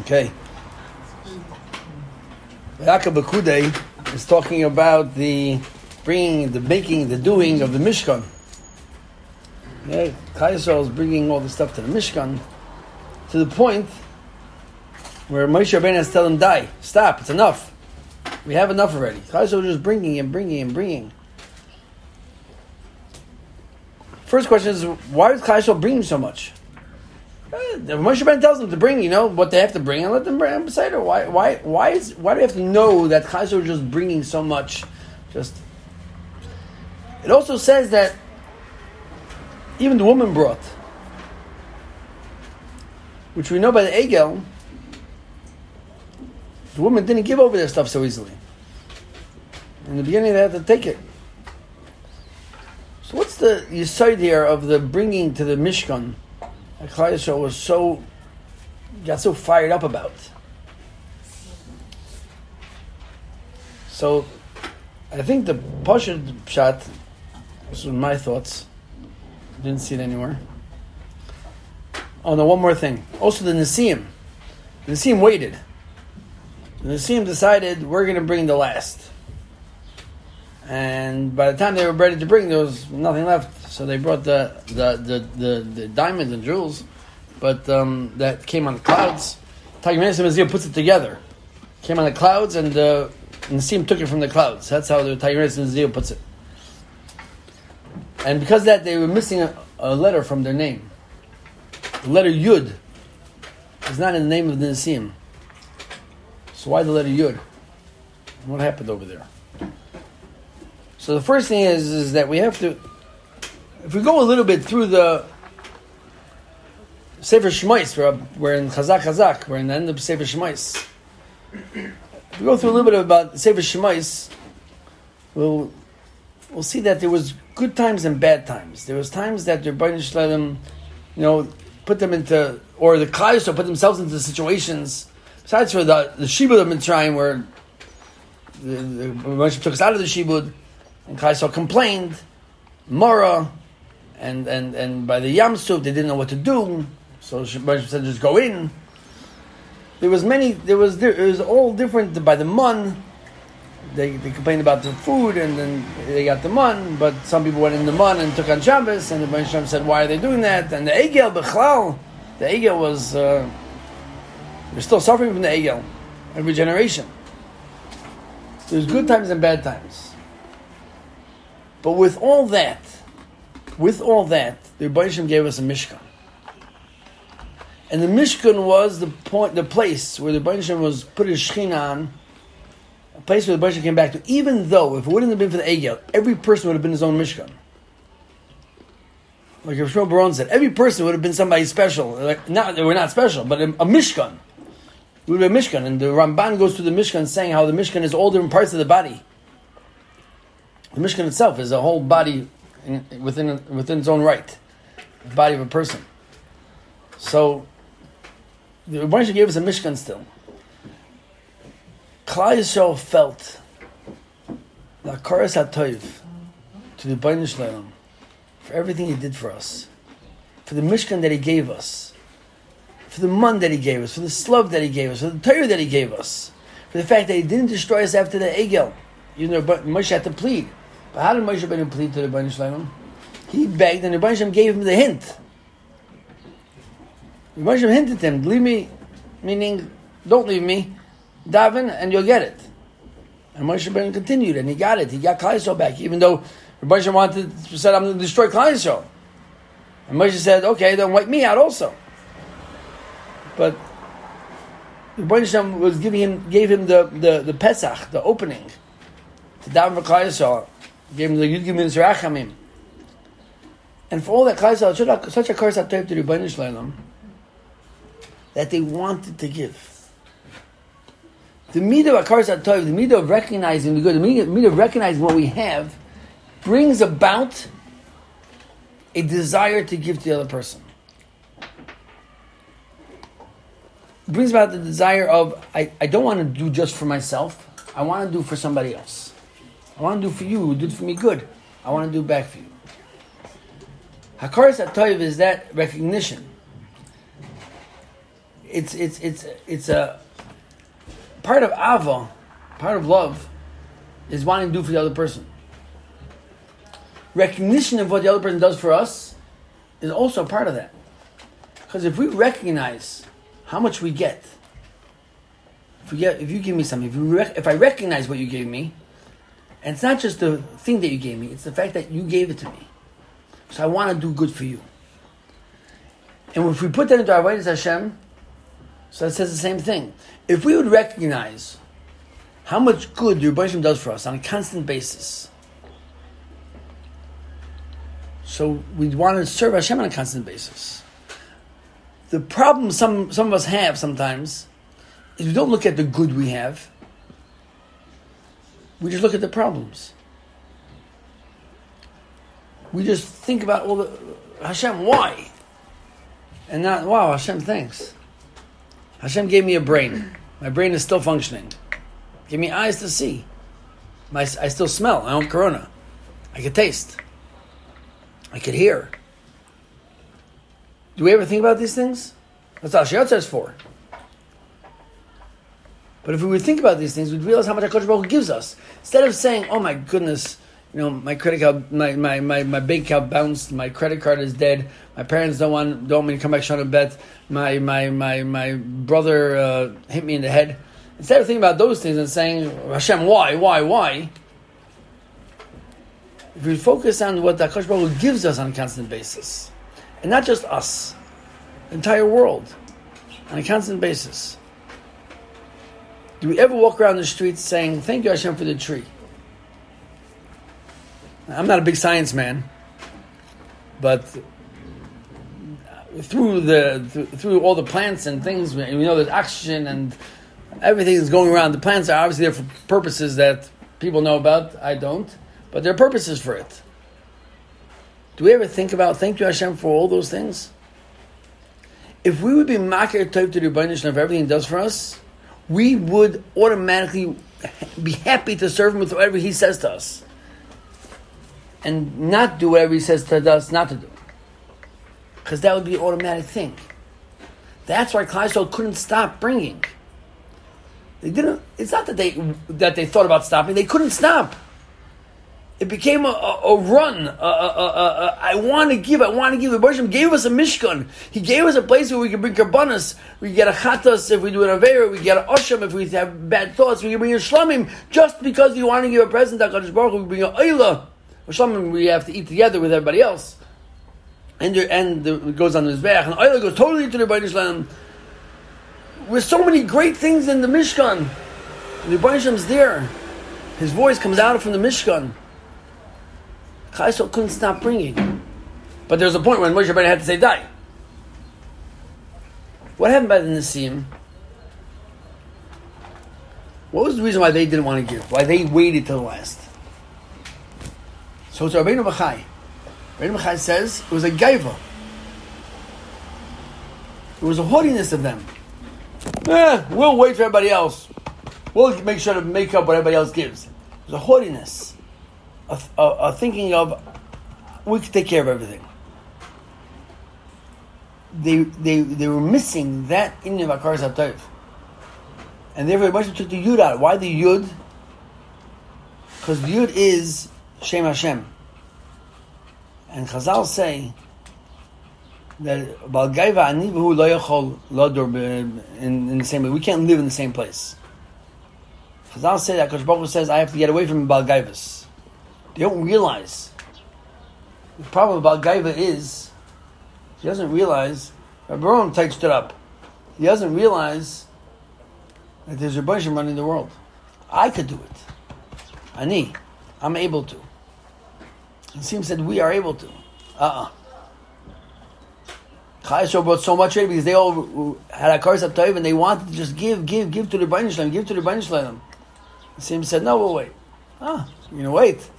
Okay. Vayakhel Bakudei is talking about the bringing, the making, the doing of the Mishkan. Yeah, is bringing all the stuff to the Mishkan to the point where Moshe Rabbeinu has to tell him, die, stop, it's enough. We have enough already. Chayesel is just bringing and bringing and bringing. First question is, why is Chayesel bringing so much? Uh, Moshe Rabbeinu tells them to bring, you know, what they have to bring, and let them bring beside her. Why, why, why is, why do we have to know that Chayesel is just bringing so much? Just, it also says that even the woman brought, which we know by the Egel, the woman didn't give over their stuff so easily. In the beginning, they had to take it. So, what's the side here of the bringing to the Mishkan that Klai was so got so fired up about? So, I think the Pasha shot. This was my thoughts. Didn't see it anywhere. Oh no! One more thing. Also, the Nisim. The Nisim waited. The Nisim decided we're going to bring the last. And by the time they were ready to bring, there was nothing left. So they brought the the the, the, the diamonds and jewels, but um, that came on the clouds. Tagmanis Museum puts it together. Came on the clouds, and uh, Nisim took it from the clouds. That's how the Tagmanis Museum puts it. And because that, they were missing a, a letter from their name. The letter Yud is not in the name of the Nisim. So why the letter Yud? What happened over there? So the first thing is, is that we have to, if we go a little bit through the Sefer Shemos, we're, we're in Chazak Chazak, we're in the end of Sefer Shemos. If we go through a little bit about Sefer Shemos, we'll, we'll see that there was good times and bad times. There was times that the Rebbeinu Shalom, you know, put them into, or the Klai put themselves into situations, besides for the, the Shibud of Mitzrayim, where the, the Moshe took us out of the Shibud, and Klai complained, Mara, and, and, and by the Yam Suf, they didn't know what to do, so Moshe said, just go in. There was many, there was, there, it was all different by the Mun, they, they complained about the food and then they got the mun, but some people went in the mun and took on Shabbos, and the Shem said, why are they doing that? And the Egel, Bechlal, the Egel was, uh, we're still suffering from the Egel every generation. There's good times and bad times. But with all that, with all that, the Rebbe Shem gave us a Mishkan. And the Mishkan was the point, the place where the Rebbe Shem was put his Shechina on, a place where the Baruch came back to, even though if it wouldn't have been for the Egel, every person would have been his own Mishkan. Like Shmuel Baron said, every person would have been somebody special. Like, not, they were not special, but a, a Mishkan. It would be a Mishkan. And the Ramban goes through the Mishkan saying how the Mishkan is all different parts of the body. The Mishkan itself is a whole body in, within, within its own right. The body of a person. So, the Rebbe gave us a Mishkan still. Klal Yisrael felt the Akaras HaToiv to the Bain Shalom for everything he did for us, for the Mishkan that he gave us, for the Mun that he gave us, for the Slav that he gave us, for the Torah that he gave us, for the fact that he didn't destroy us after the Egel. You know, but Moshe had to plead. But how did Moshe Rabbeinu plead to the Bain Shalom? He begged, and the Shalom gave him the hint. The Shalom hinted him, leave me, meaning, don't leave me, daven and you'll get it. And Moshe Rabbeinu continued, and he got it. He got Klai back, even though Moshe wanted said, "I'm going to destroy Klai And Moshe said, "Okay, then wipe me out also." But Moshe was giving him, gave him the, the, the Pesach, the opening, to daven for Klai Gave him the Yud Gimel Rachamim. And for all that Klai such a curse to the Shalom, that they wanted to give the midah of akaras tov, the midah of recognizing the good, the midah of recognizing what we have, brings about a desire to give to the other person. It brings about the desire of I, I don't want to do just for myself. I want to do for somebody else. I want to do for you who did for me good. I want to do back for you. Hakaras tov is that recognition it's it's it's it's a part of ava, part of love, is wanting to do for the other person. Recognition of what the other person does for us is also a part of that. Because if we recognize how much we get, if, we get, if you give me something, if, rec- if I recognize what you gave me, and it's not just the thing that you gave me, it's the fact that you gave it to me. So I want to do good for you. And if we put that into our Avodah Hashem, so it says the same thing. If we would recognize how much good the Rebbe does for us on a constant basis, so we want to serve Hashem on a constant basis. The problem some, some of us have sometimes is we don't look at the good we have, we just look at the problems. We just think about all the Hashem, why? And not, wow, Hashem, thanks. Hashem gave me a brain. My brain is still functioning. Give me eyes to see. My, I still smell. I don't corona. I can taste. I can hear. Do we ever think about these things? That's all Shirat says for. But if we would think about these things, we'd realize how much HaKadosh Baruch Hu gives us. Instead of saying, oh my goodness, you know, my credit card, my, my, my, my bank account bounced, my credit card is dead, my parents don't want, don't want me to come back to bet, my, my, my, my brother uh, hit me in the head. Instead of thinking about those things and saying, Hashem, why, why, why? If we focus on what the HaKadosh Baruch Hu gives us on a constant basis, and not just us, the entire world, on a constant basis. Do we ever walk around the streets saying, Thank you, Hashem, for the tree? I'm not a big science man, but through the through all the plants and things, we know there's oxygen and everything is going around. The plants are obviously there for purposes that people know about. I don't, but there are purposes for it. Do we ever think about thank you Hashem for all those things? If we would be makir to the abundance of everything He does for us, we would automatically be happy to serve Him with whatever He says to us, and not do whatever He says to us not to do, because that would be an automatic thing. That's why Kleisel couldn't stop bringing. They didn't. It's not that they that they thought about stopping. They couldn't stop. It became a, a, a run. A, I want to give. I want to give. The Bershom gave us a mishkan. He gave us a place where we can bring karbanas. We get a chatas if we do an avera. We get a osham if we have bad thoughts. We can bring a shlamim just because you want to give a present. Hakadosh Baruch we bring a oila. Shlamim we have to eat together with everybody else. And there, and the, it goes on the mizbeach, and oila goes totally to the Shalom. With so many great things in the mishkan, the Rebbeinu there. His voice comes out from the mishkan. Chaisel couldn't stop bringing. But there's a point when Moshe Rabbeinu had to say, die. What happened by the Nisim? What was the reason why they didn't want to give? Why they waited till the last? So it's Rabbeinu Bachai. Rabbeinu Bachai says it was a gaiva. It was a haughtiness of them. Eh, we'll wait for everybody else. We'll make sure to make up what everybody else gives. It was a haughtiness a, a, thinking of we could take care of everything. They, they, they were missing that in the Akar Satayv. And therefore, Moshe took the Yud out. Why the Yud? Because the Yud is Shem Hashem. And Chazal say that Balgaiva Anivahu lo yachol lodor in the same way. We can't live in the same place. Chazal say that Kosh Baruch says, I have to get away from Balgaivas. They don't realize. The problem about Gaiva is he doesn't realize. Rabbi takes it up. He doesn't realize that there's a bunch of running the world. I could do it. Ani, I'm able to. It seems that we are able to. Uh uh-uh. Chayesho brought so much because they all had a curse of and they wanted to just give, give, give to the Bain give to the Bain Shalom. Sim said, no, we'll wait. Ah, going to wait.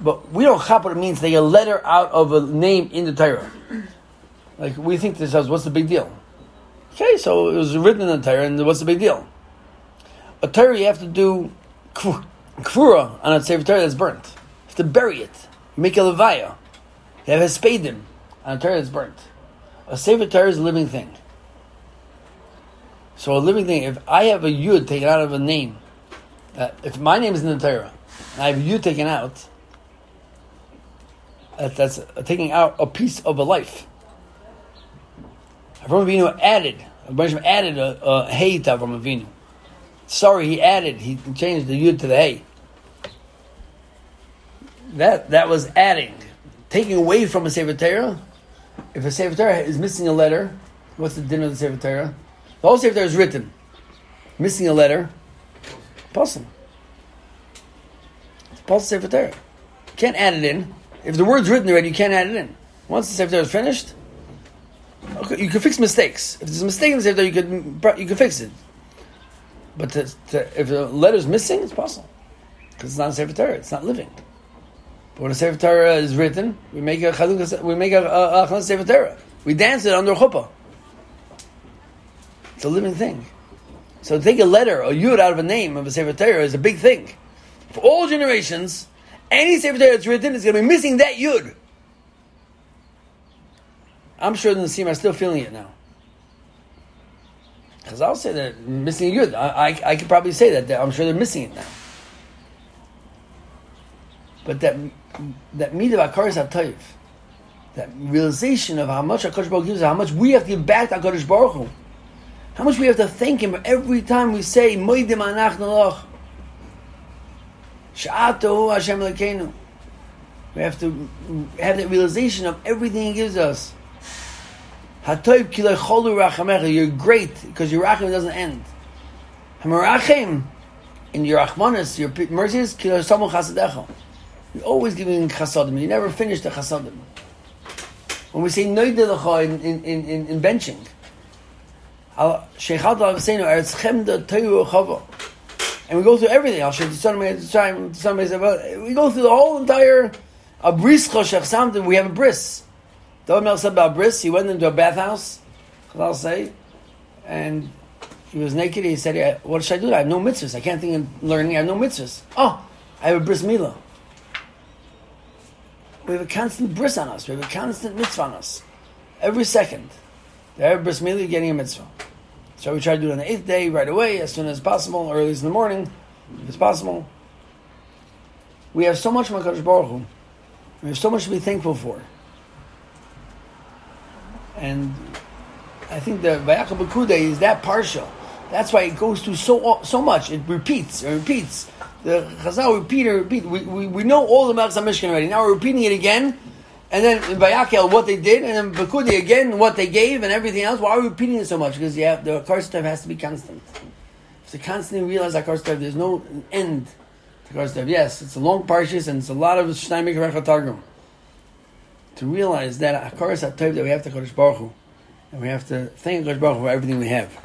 But we don't it means. They a letter out of a name in the Torah. Like we think to ourselves, what's the big deal? Okay, so it was written in the Torah, and what's the big deal? A Torah you have to do kvura on a Sefer Torah that's burnt. You have to bury it. Make a levaya. You have a spadim on a Torah that's burnt. A Sefer Torah is a living thing. So a living thing, if I have a yud taken out of a name, uh, if my name is in the Torah, and I have yud taken out, that's taking out a piece of a life. Avram Avinu added, Abraham added a, a hay to Avram Avinu. Sorry, he added, he changed the yud to the hay. That that was adding, taking away from a Sefer Torah. If a Sefer Torah is missing a letter, what's the din of the Sefer Torah? The whole Sefer Torah is written. Missing a letter, possible. It's possible Sefer Torah. Can't add it in. If the word's written already, you can't add it in. Once the Sefer is finished, okay, you can fix mistakes. If there's a mistake in the Sefer you can you can fix it. But to, to, if the letter's missing, it's possible because it's not a Sefer Torah. It's not living. But when a Sefer Torah is written, we make a chaluk, we make a, a, a Sefer Torah. We dance it under chuppah. It's a living thing. So to take a letter, or a yud out of a name of a Sefer Torah is a big thing. For all generations, any Sefer Torah that's written is going to be missing that yud. I'm sure the Nasim are still feeling it now. Because I'll say that missing a yud. I, I, I could probably say that. I'm sure they're missing it now. But that that midah akaris hatoiv, that realization of how much Hakadosh Baruch gives, us, how much we have to give back to Hakadosh Baruch Hu, how much we have to thank Him every time we say Moedim Anach Naloch, Hashem Lekenu. We have to have that realization of everything He gives us. Hatoiv kilei cholu rachamecha. You're great because your rachim doesn't end. Hamarachim in your achmanis, your mercies kilei samu chasadecha. You're always giving chasadim. You never finish the chasadim. When we say noidelecha in, in, in, in benching, Sheikhad Lavasenu Eretz Chemda Teiru Chava. And we go through everything. I'll show you some somebody said, well we go through the whole entire a bris choshech We have a bris. The Omer said about bris. He went into a bathhouse. I'll say, and he was naked. He said, "What should I do? I have no mitzvahs. I can't think of learning. I have no mitzvahs. Oh, I have a bris milah. We have a constant bris on us. We have a constant mitzvah on us. Every second. Every bris milah, getting a mitzvah. So we try to do it on the eighth day, right away, as soon as possible, early in the morning, if it's possible. We have so much from Baruch Hu. We have so much to be thankful for. And I think the Vayakal Bekude is that partial. That's why it goes through so so much. It repeats it repeats. The Chazal repeat repeat. We, we, we know all the Melchus Mishkan already. Now we're repeating it again. And then in Bayakel, what they did, and then Bakudi again, what they gave, and everything else. Why are we repeating it so much? Because yeah, the Karstev has to be constant. If they constantly realize that Karstev, there's no end to Karstev. Yes, it's a long parshas, and it's a lot of Shnaimik Rechatargum. To realize that Akaras HaTov, that we have to Kodesh Baruch Hu, and we have to thank Kodesh Baruch Hu for everything we have.